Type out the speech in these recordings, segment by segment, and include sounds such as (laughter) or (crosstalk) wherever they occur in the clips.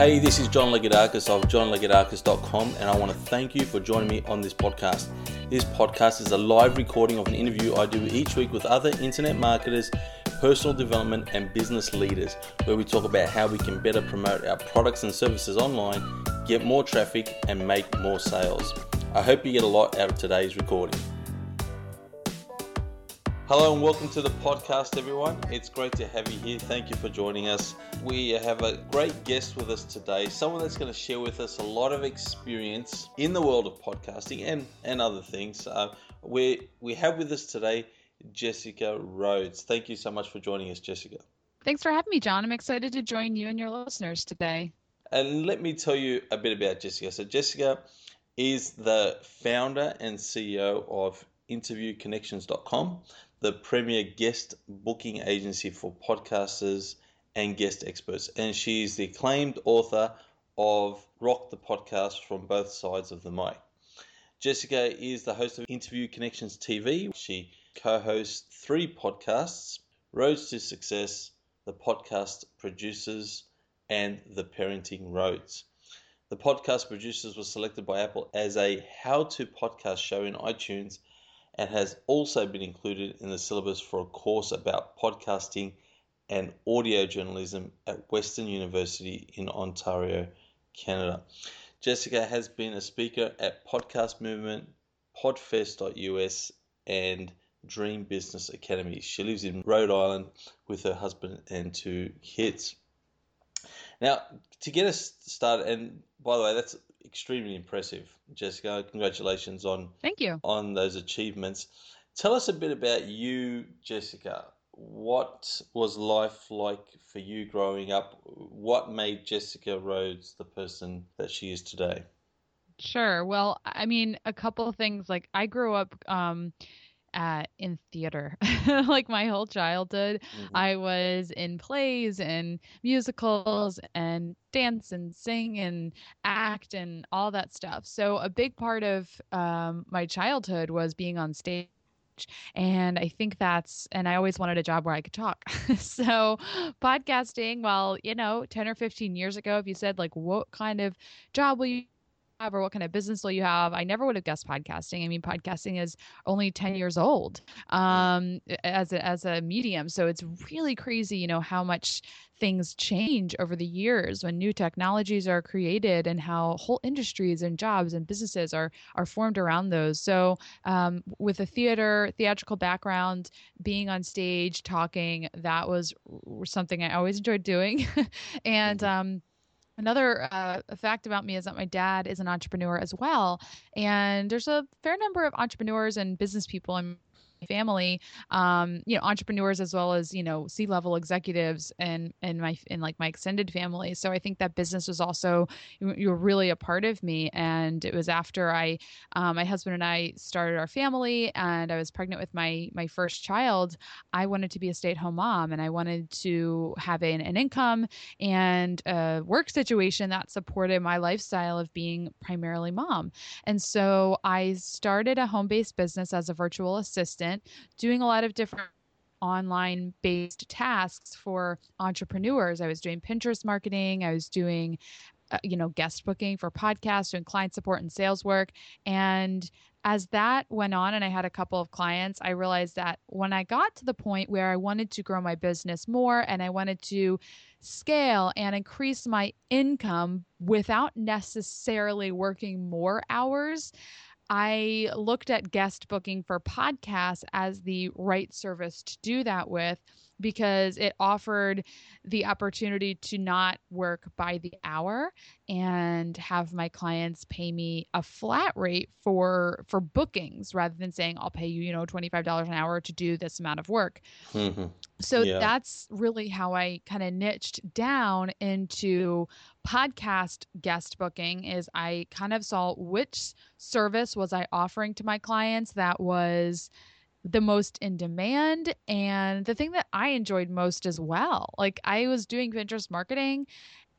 Hey, this is John Lagoudakis of johnlagoudakis.com, and I want to thank you for joining me on this podcast. This podcast is a live recording of an interview I do each week with other internet marketers, personal development, and business leaders, where we talk about how we can better promote our products and services online, get more traffic, and make more sales. I hope you get a lot out of today's recording. Hello and welcome to the podcast, everyone. It's great to have you here. Thank you for joining us. We have a great guest with us today, someone that's going to share with us a lot of experience in the world of podcasting and, and other things. Uh, we, we have with us today Jessica Rhodes. Thank you so much for joining us, Jessica. Thanks for having me, John. I'm excited to join you and your listeners today. And let me tell you a bit about Jessica. So, Jessica is the founder and CEO of interviewconnections.com the premier guest booking agency for podcasters and guest experts. And she's the acclaimed author of Rock the Podcast from Both Sides of the Mic. Jessica is the host of Interview Connections TV. She co hosts three podcasts Rhodes to Success, The Podcast Producers, and The Parenting Rhodes. The Podcast Producers was selected by Apple as a how to podcast show in iTunes and has also been included in the syllabus for a course about podcasting and audio journalism at Western University in Ontario, Canada. Jessica has been a speaker at Podcast Movement, Podfest.us, and Dream Business Academy. She lives in Rhode Island with her husband and two kids. Now, to get us started, and by the way, that's extremely impressive, Jessica. Congratulations on thank you on those achievements. Tell us a bit about you, Jessica. What was life like for you growing up? What made Jessica Rhodes the person that she is today? Sure. Well, I mean, a couple of things. Like I grew up um, at in theater (laughs) like my whole childhood mm-hmm. i was in plays and musicals and dance and sing and act and all that stuff so a big part of um, my childhood was being on stage and I think that's, and I always wanted a job where I could talk. (laughs) so, podcasting, well, you know, 10 or 15 years ago, if you said, like, what kind of job will you have or what kind of business will you have i never would have guessed podcasting. I mean podcasting is only 10 years old um, as a, as a medium. So it's really crazy you know how much things change over the years when new technologies are created and how whole industries and jobs and businesses are are formed around those. So um, with a theater theatrical background being on stage talking that was something i always enjoyed doing. (laughs) And mm-hmm. um, Another uh, fact about me is that my dad is an entrepreneur as well. And there's a fair number of entrepreneurs and business people in family um you know entrepreneurs as well as you know c level executives and and my in like my extended family. So i think that business was also you're really a part of me. And it was after i um, my husband and i started our family and i was pregnant with my my first child i wanted to be a stay-at-home mom and i wanted to have an, an income and a work situation that supported my lifestyle of being primarily mom. And so i started a home-based business as a virtual assistant doing a lot of different online based tasks for entrepreneurs. I was doing Pinterest marketing, I was doing uh, you know guest booking for podcasts doing client support and sales work and as that went on and I had a couple of clients, I realized that when I got to the point where I wanted to grow my business more and I wanted to scale and increase my income without necessarily working more hours, I looked at guest booking for podcasts as the right service to do that with because it offered the opportunity to not work by the hour and have my clients pay me a flat rate for for bookings rather than saying I'll pay you, you know, $25 an hour to do this amount of work. Mm-hmm. So yeah. that's really how I kind of niched down into podcast guest booking is I kind of saw which service was I offering to my clients that was the most in demand and the thing that I enjoyed most as well. Like I was doing Pinterest marketing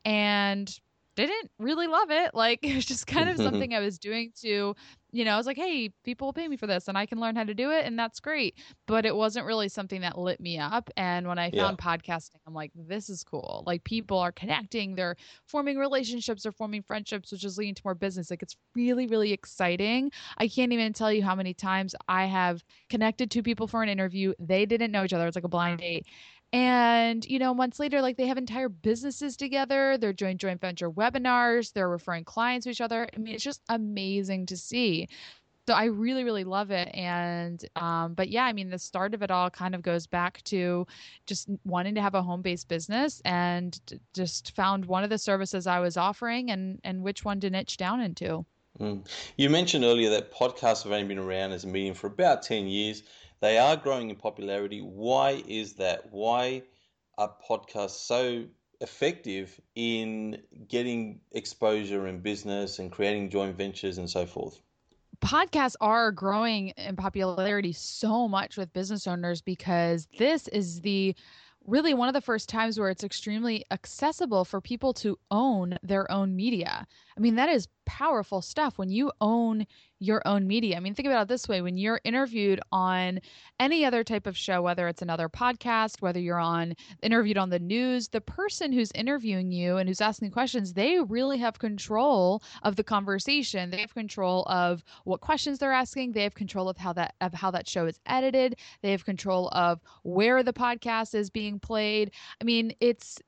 and didn't really love it. Like (laughs) it was just kind of mm-hmm. something I was doing to you know, I was like, hey, people will pay me for this and I can learn how to do it. And that's great. But it wasn't really something that lit me up. And when I found yeah. podcasting, I'm like, this is cool. Like people are connecting, they're forming relationships, they're forming friendships, which is leading to more business. Like it's really, really exciting. I can't even tell you how many times I have connected two people for an interview. They didn't know each other. It's like a blind mm. date and you know months later like they have entire businesses together. They're doing joint venture webinars. They're referring clients to each other. I mean it's just amazing to see. So i really really love it. And um, but yeah i mean the start of it all kind of goes back to just wanting to have a home-based business and just found one of the services i was offering and and which one to niche down into. Mm. you mentioned earlier that podcasts have only been around as a medium for about 10 years they are growing in popularity. Why is that? Why are podcasts so effective in getting exposure in business and creating joint ventures and so forth? podcasts are growing in popularity so much with business owners because this is the really one of the first times where it's extremely accessible for people to own their own media. I mean, that is powerful stuff when you own your own media. I mean, think about it this way when you're interviewed on any other type of show, whether it's another podcast, whether you're on interviewed on the news, the person who's interviewing you and who's asking questions, they really have control of the conversation. They have control of what questions they're asking. They have control of how that of how that show is edited. They have control of where the podcast is being played. I mean, it's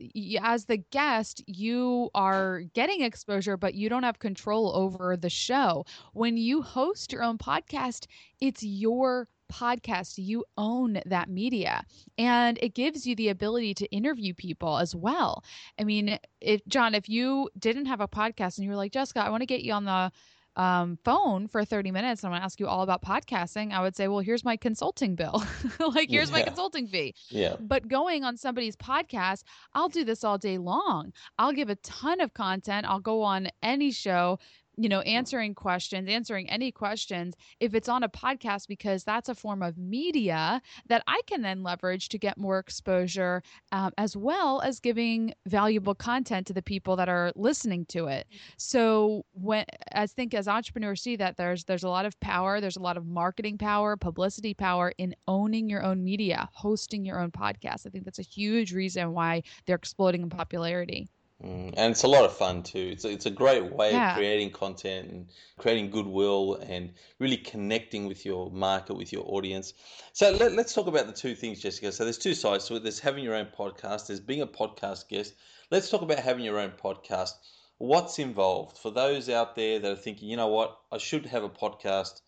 as the guest, you are getting exposure, but you don't have control over the show. When you host your own podcast, it's your podcast. You own that media and it gives you the ability to interview people as well. I mean, if John, if you didn't have a podcast and you were like, Jessica, I want to get you on the um, phone for 30 minutes and I want to ask you all about podcasting, I would say, well, here's my consulting bill. (laughs) like, here's yeah. my consulting fee. Yeah. But going on somebody's podcast, I'll do this all day long. I'll give a ton of content. I'll go on any show, you know, answering questions, answering any questions if it's on a podcast, because that's a form of media that I can then leverage to get more exposure, um, as well as giving valuable content to the people that are listening to it. So when I think as entrepreneurs see that there's there's a lot of power, there's a lot of marketing power, publicity power in owning your own media, hosting your own podcast. I think that's a huge reason why they're exploding in popularity. Mm, and it's a lot of fun too. It's a, it's a great way yeah. of creating content and creating goodwill and really connecting with your market, with your audience. So let, us talk about the two things, Jessica. So there's two sides to it. There's having your own podcast. There's being a podcast guest. Let's talk about having your own podcast. What's involved for those out there that are thinking, you know what, I should have a podcast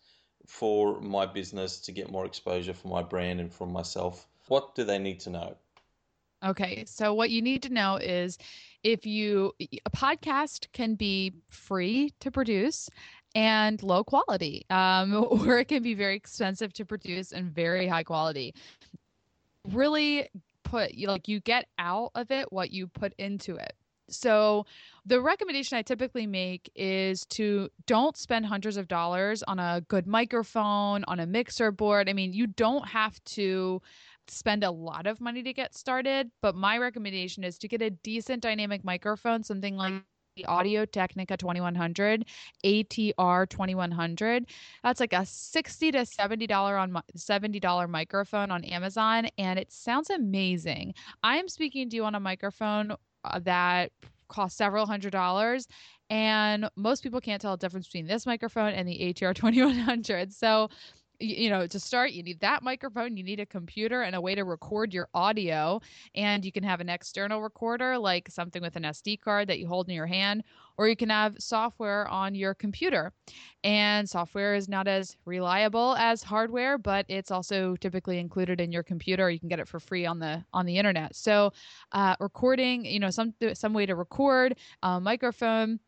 for my business to get more exposure for my brand and for myself. What do they need to know? Okay, so what you need to know is if you a podcast can be free to produce and low quality um, (laughs) or it can be very expensive to produce and very high quality really put you like you get out of it what you put into it so the recommendation I typically make is to don't spend hundreds of dollars on a good microphone, on a mixer board. I mean, you don't have to spend a lot of money to get started, but my recommendation is to get a decent dynamic microphone, something like the Audio Technica 2100, ATR 2100. That's like a 60 to 70 dollar on $70 microphone on Amazon and it sounds amazing. I am speaking to you on a microphone uh, that costs several hundred dollars and most people can't tell the difference between this microphone and the ATR 2100. So you know to start you need that microphone you need a computer and a way to record your audio and you can have an external recorder like something with an sd card that you hold in your hand or you can have software on your computer. And software is not as reliable as hardware but it's also typically included in your computer. You can get it for free on the on the internet. So uh, recording you know some some way to record a microphone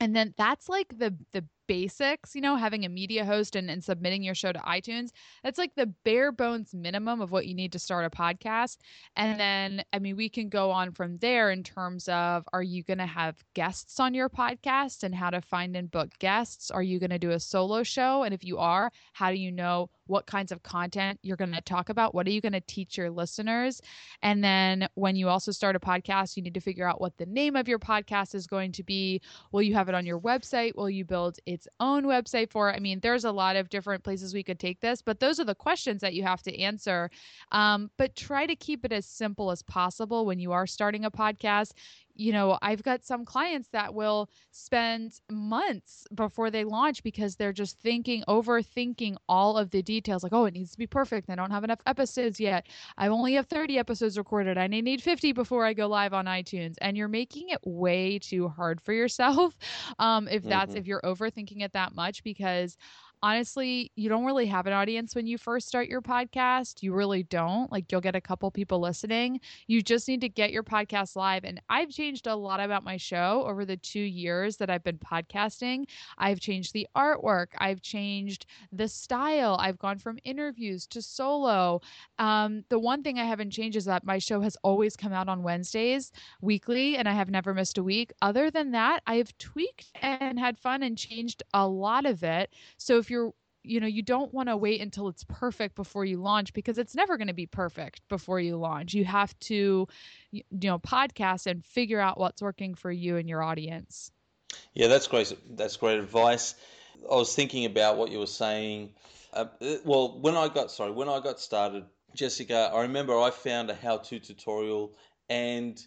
and then that's like the the basics, you know, having a media host and, and submitting your show to iTunes, that's like the bare bones minimum of what you need to start a podcast. And then, I mean, we can go on from there in terms of are you going to have guests on your podcast and how to find and book guests? Are you going to do a solo show? And if you are, how do you know what kinds of content you're going to talk about. What are you going to teach your listeners? And then when you also start a podcast, you need to figure out what the name of your podcast is going to be. Will you have it on your website? Will you build its own website for. I mean, there's a lot of different places we could take this, but those are the questions that you have to answer. Um, but try to keep it as simple as possible when you are starting a podcast you know, I've got some clients that will spend months before they launch because they're just thinking, overthinking all of the details. Like, oh, it needs to be perfect. I don't have enough episodes yet. I only have 30 episodes recorded. I need 50 before I go live on iTunes. And you're making it way too hard for yourself. (laughs) Um, if that's mm-hmm. if you're overthinking it that much, because honestly, you don't really have an audience when you first start your podcast. You really don't. Like, you'll get a couple people listening. You just need to get your podcast live. And I've changed a lot about my show over the two years that I've been podcasting. I've changed the artwork, I've changed the style, I've gone from interviews to solo. Um, the one thing I haven't changed is that my show has always come out on Wednesdays weekly, and I have never missed a week. Other than that, I've tweaked and had fun and changed a lot of it. So if you're you know you don't want to wait until it's perfect before you launch because it's never going to be perfect before you launch. You have to you know podcast and figure out what's working for you and your audience. Yeah that's great that's great advice. I was thinking about what you were saying uh, well when i got sorry when i got started jessica i remember i found a how-to tutorial and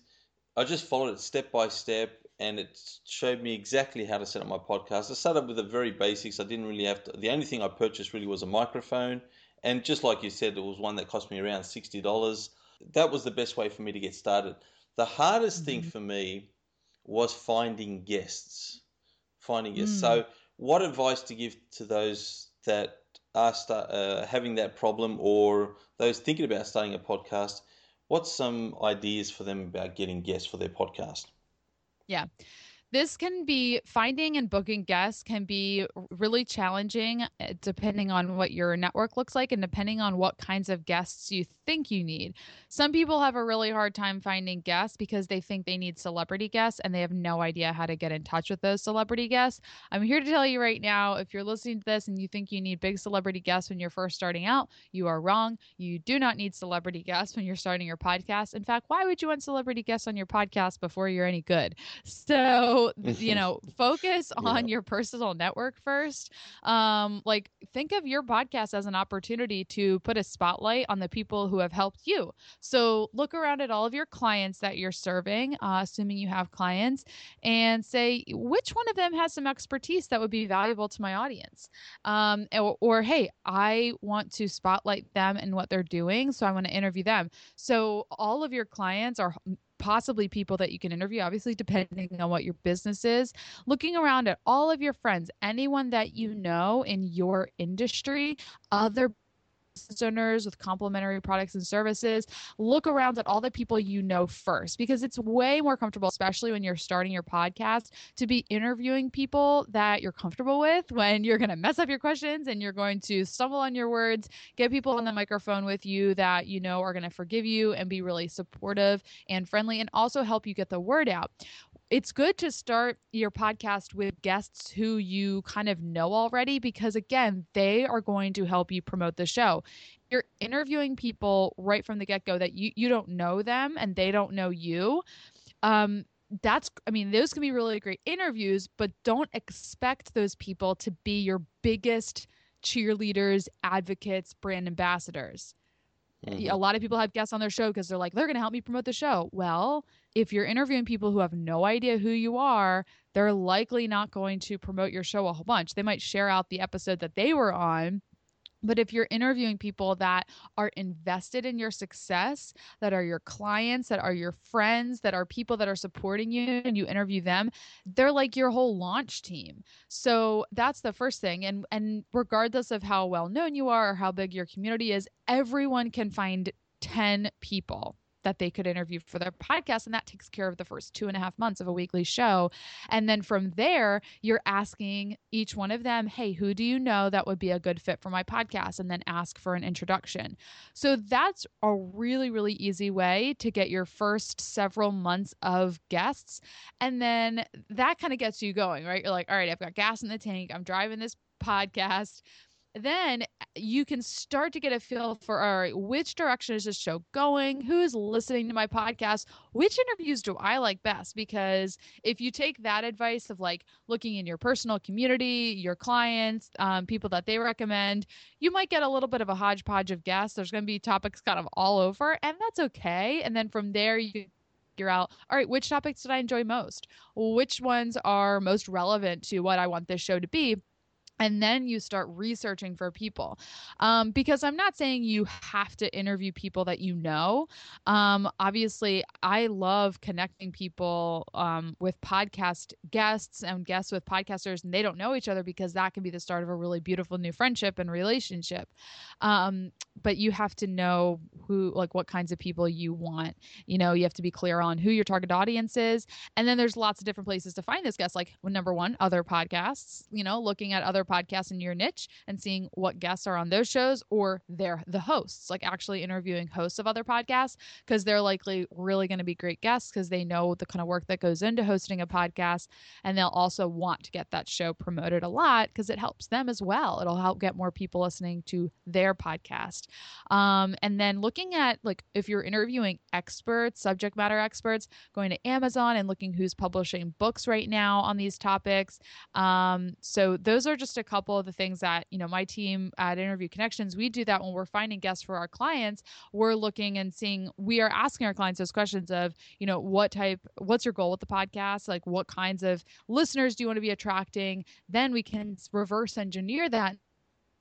i just followed it step by step and it showed me exactly how to set up my podcast. I started with the very basics. I didn't really have to. The only thing I purchased really was a microphone, and just like you said, it was one that cost me around sixty dollars. That was the best way for me to get started. The hardest mm-hmm. thing for me was finding guests. Finding guests. Mm. So, what advice to give to those that are start, uh, having that problem, or those thinking about starting a podcast? What's some ideas for them about getting guests for their podcast? Yeah this can be finding and booking guests can be really challenging eh, depending on what your network looks like and depending on what kinds of guests you think you need. Some people have a really hard time finding guests because they think they need celebrity guests and they have no idea how to get in touch with those celebrity guests. I'm here to tell you right now if you're listening to this and you think you need big celebrity guests when you're first starting out, you are wrong. You do not need celebrity guests when you're starting your podcast. In fact, why would you want celebrity guests on your podcast before you're any good? So, (laughs) you know, focus on yeah. your personal network first. Um, like think of your podcast as an opportunity to put a spotlight on the people who have helped you. So look around at all of your clients that you're serving, uh, assuming you have clients, and say which one of them has some expertise that would be valuable to my audience. Um, or, or hey, I want to spotlight them and what they're doing, so I want to interview them. So all of your clients are possibly people that you can interview, obviously, depending on what your business is. Looking around at all of your friends, anyone that you know in your industry, other owners with complementary products and services look around at all the people you know first because it's way more comfortable especially when you're starting your podcast to be interviewing people that you're comfortable with when you're going to mess up your questions and you're going to stumble on your words get people on the microphone with you that you know are going to forgive you and be really supportive and friendly and also help you get the word out it's good to start your podcast with guests who you kind of know already because again they are going to help you promote the show you're interviewing people right from the get-go that you you don't know them and they don't know you um that's i mean those can be really great interviews but don't expect those people to be your biggest cheerleaders advocates brand ambassadors Mm-hmm. A lot of people have guests on their show because they're like, they're going to help me promote the show. Well, if you're interviewing people who have no idea who you are, they're likely not going to promote your show a whole bunch. They might share out the episode that they were on, but if you're interviewing people that are invested in your success, that are your clients, that are your friends, that are people that are supporting you, and you interview them, they're like your whole launch team. So that's the first thing. And and regardless of how well known you are or how big your community is, everyone can find 10 people that they could interview for their podcast. And that takes care of the first two and a half months of a weekly show. And then from there, you're asking each one of them, hey, who do you know that would be a good fit for my podcast? And then ask for an introduction. So that's a really, really easy way to get your first several months of guests. And then that kind of gets you going, right? You're like, all right, I've got gas in the tank. I'm driving this podcast then you can start to get a feel for all right, which direction is this show going? Who's listening to my podcast? Which interviews do I like best? Because if you take that advice of like looking in your personal community, your clients, um, people that they recommend, you might get a little bit of a hodgepodge of guests. There's going to be topics kind of all over, and that's okay. And then from there, you figure out all right which topics did i enjoy most which ones are most relevant to what i want this show to be and then you start researching for people. Um, because i'm not saying you have to interview people that you know. Um, obviously i love connecting people um, with podcast guests and guests with podcasters and they don't know each other because that can be the start of a really beautiful new friendship and relationship. Um, but you have to know who like what kinds of people you want. You know you have to be clear on who your target audience is. And then there's lots of different places to find this guest like number one other podcasts you know looking at other podcasts in your niche and seeing what guests are on those shows or they're the hosts, like actually interviewing hosts of other podcasts because they're likely really going to be great guests because they know the kind of work that goes into hosting a podcast and they'll also want to get that show promoted a lot because it helps them as well. It'll help get more people listening to their podcast. Um, and then looking at like if you're interviewing experts, subject matter experts, going to Amazon and looking who's publishing books right now on these topics. Um, so those are just a couple of the things that you know my team at interview connections we do that when we're finding guests for our clients we're looking and seeing we are asking our clients those questions of you know what type what's your goal with the podcast? Like what kinds of listeners do you want to be attracting? Then we can reverse engineer that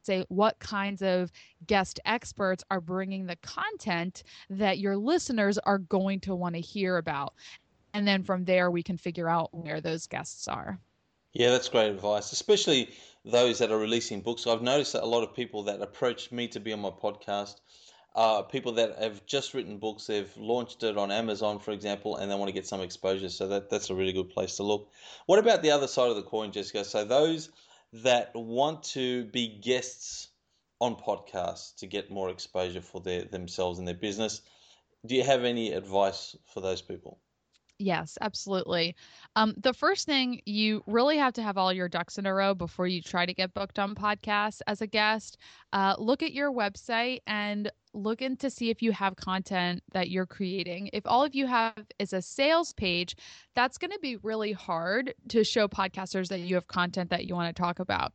say what kinds of guest experts are bringing the content that your listeners are going to want to hear about. And then from there we can figure out where those guests are. Yeah, that's great advice, especially those that are releasing books. I've noticed that a lot of people that approach me to be on my podcast are people that have just written books. They've launched it on Amazon, for example, and they want to get some exposure. So that, that's a really good place to look. What about the other side of the coin, Jessica? So those that want to be guests on podcasts to get more exposure for their themselves and their business. Do you have any advice for those people? Yes, absolutely. Um, the first thing you really have to have all your ducks in a row before you try to get booked on podcasts as a guest. Uh, look at your website and look in to see if you have content that you're creating. If all of you have is a sales page, that's going to be really hard to show podcasters that you have content that you want to talk about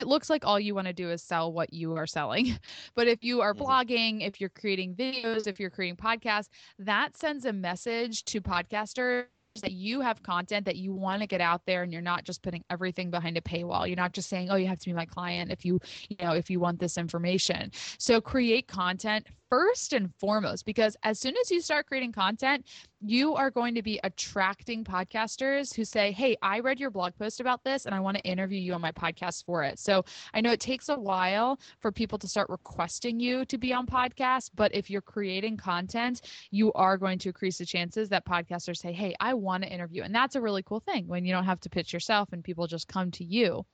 it looks like all you want to do is sell what you are selling. (laughs) But if you are mm-hmm. blogging, if you're creating videos, if you're creating podcasts, that sends a message to podcasters that you have content that you want to get out there and you're not just putting everything behind a paywall you're not just saying oh you have to be my client if you you know if you want this information so create content first and foremost because as soon as you start creating content you are going to be attracting podcasters who say, Hey, I read your blog post about this and I want to interview you on my podcast for it. So I know it takes a while for people to start requesting you to be on podcasts, but if you're creating content, you are going to increase the chances that podcasters say, Hey, I want to interview. And that's a really cool thing when you don't have to pitch yourself and people just come to you.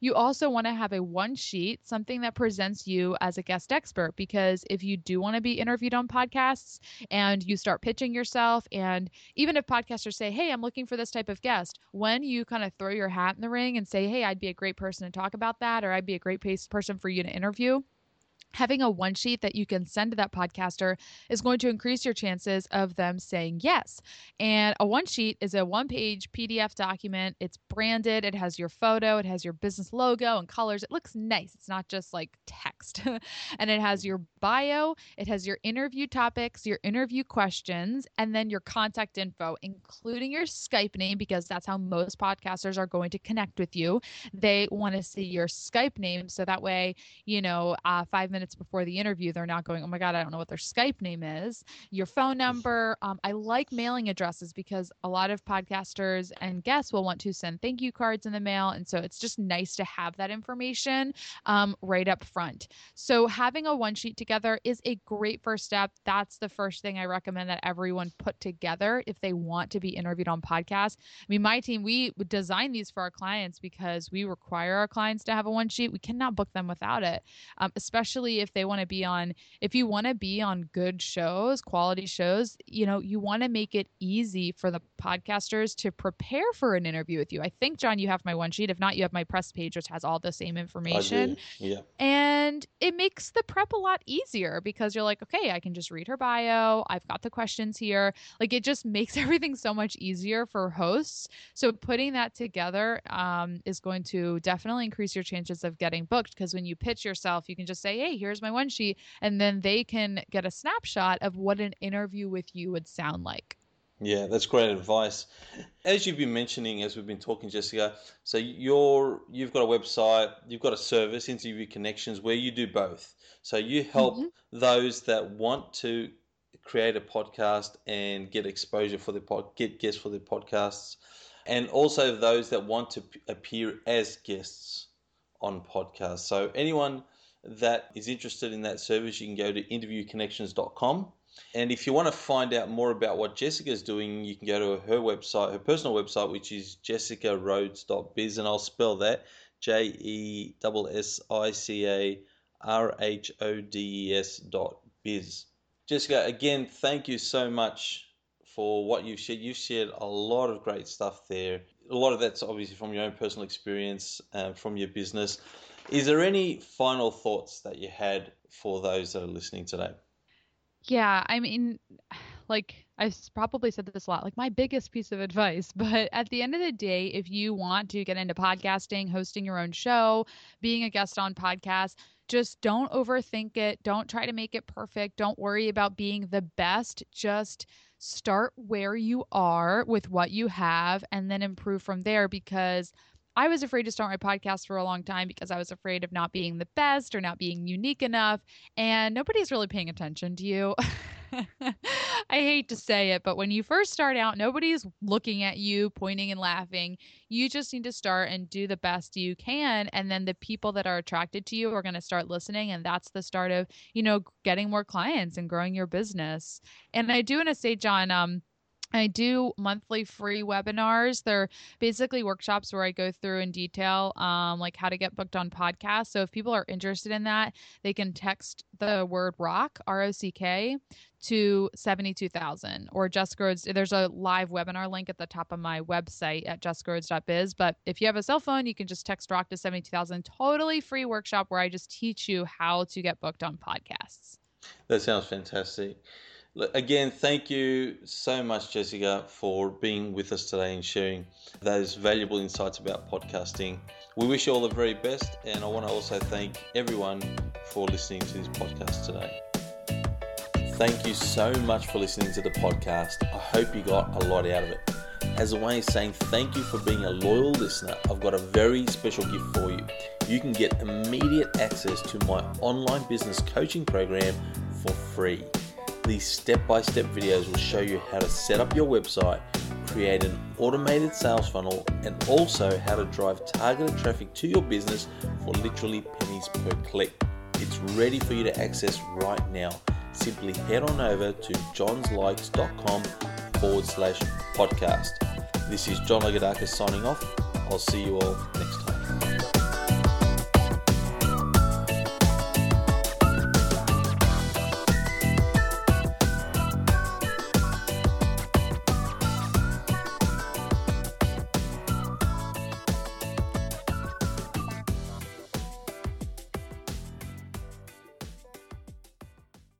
You also want to have a one sheet, something that presents you as a guest expert, because if you do want to be interviewed on podcasts and you start pitching yourself, and even if podcasters say, Hey, I'm looking for this type of guest, when you kind of throw your hat in the ring and say, Hey, I'd be a great person to talk about that, or I'd be a great person for you to interview having a one sheet that you can send to that podcaster is going to increase your chances of them saying yes. And a one sheet is a one page PDF document. It's branded, it has your photo, it has your business logo and colors. It looks nice. It's not just like text. (laughs) and it has your bio, it has your interview topics, your interview questions, and then your contact info, including your Skype name, because that's how most podcasters are going to connect with you. They want to see your Skype name. So that way, you know, uh, five minutes minutes before the interview, they're not going, oh my God, I don't know what their Skype name is. Your phone number. Um, I like mailing addresses because a lot of podcasters and guests will want to send thank you cards in the mail. And so it's just nice to have that information um, right up front. So having a one sheet together is a great first step. That's the first thing I recommend that everyone put together if they want to be interviewed on podcasts. I mean, my team, we design these for our clients because we require our clients to have a one sheet. We cannot book them without it, um, especially especially if they want to be on if you want to be on good shows, quality shows, you know, you want to make it easy for the podcasters to prepare for an interview with you. I think John, you have my one sheet. If not, you have my press page which has all the same information. Yeah. And it makes the prep a lot easier because you're like, okay, I can just read her bio. I've got the questions here. Like it just (laughs) makes everything so much easier for hosts. So putting that together um, is going to definitely increase your chances of getting booked because when you pitch yourself, you can just say, hey, here's my one sheet. And then they can get a snapshot of what an interview with you would sound like. Yeah, that's great advice. As you've been mentioning, as we've been talking, Jessica, so you're you've got a website, you've got a service, Interview Connections, where you do both. So you help mm-hmm. those that want to create a podcast and get exposure for the pod, get guests for the podcasts, and also those that want to appear as guests on podcasts. So anyone that is interested in that service, you can go to interviewconnections.com. And if you want to find out more about what Jessica is doing, you can go to her website, her personal website, which is jessicarhodes.biz, and I'll spell that J E S S I C A R H O D E S dot biz. Jessica, again, thank you so much for what you've shared. You've shared a lot of great stuff there. A lot of that's obviously from your own personal experience, uh, from your business. Is there any final thoughts that you had for those that are listening today? Yeah, I mean, like I've probably said this a lot, like my biggest piece of advice, (laughs) but at the end of the day, if you want to get into podcasting, hosting your own show, being a guest on podcasts, just don't overthink it. Don't try to make it perfect. Don't worry about being the best. Just start where you are with what you have and then improve from there because I was afraid to start my podcast for a long time because I was afraid of not being the best or not being unique enough. And nobody's really paying attention to you. (laughs) I hate to say it, but when you first start out, nobody's looking at you, pointing and laughing. You just need to start and do the best you can. And then the people that are attracted to you are going to start listening. And that's the start of, you know, getting more clients and growing your business. And I do want to say, John, um, I do monthly free webinars. They're basically workshops where I go through in detail, um, like how to get booked on podcasts. So if people are interested in that, they can text the word rock, R O C K, to 72,000 or Just Rhodes. There's a live webinar link at the top of my website at jessicarhodes.biz. But if you have a cell phone, you can just text rock to 72,000. Totally free workshop where I just teach you how to get booked on podcasts. That sounds fantastic. Again, thank you so much, Jessica, for being with us today and sharing those valuable insights about podcasting. We wish you all the very best, and I want to also thank everyone for listening to this podcast today. Thank you so much for listening to the podcast. I hope you got a lot out of it. As a way of saying thank you for being a loyal listener, I've got a very special gift for you. You can get immediate access to my online business coaching program for free. These step by step videos will show you how to set up your website, create an automated sales funnel, and also how to drive targeted traffic to your business for literally pennies per click. It's ready for you to access right now. Simply head on over to johnslikes.com forward slash podcast. This is John Lagoudakis signing off. I'll see you all.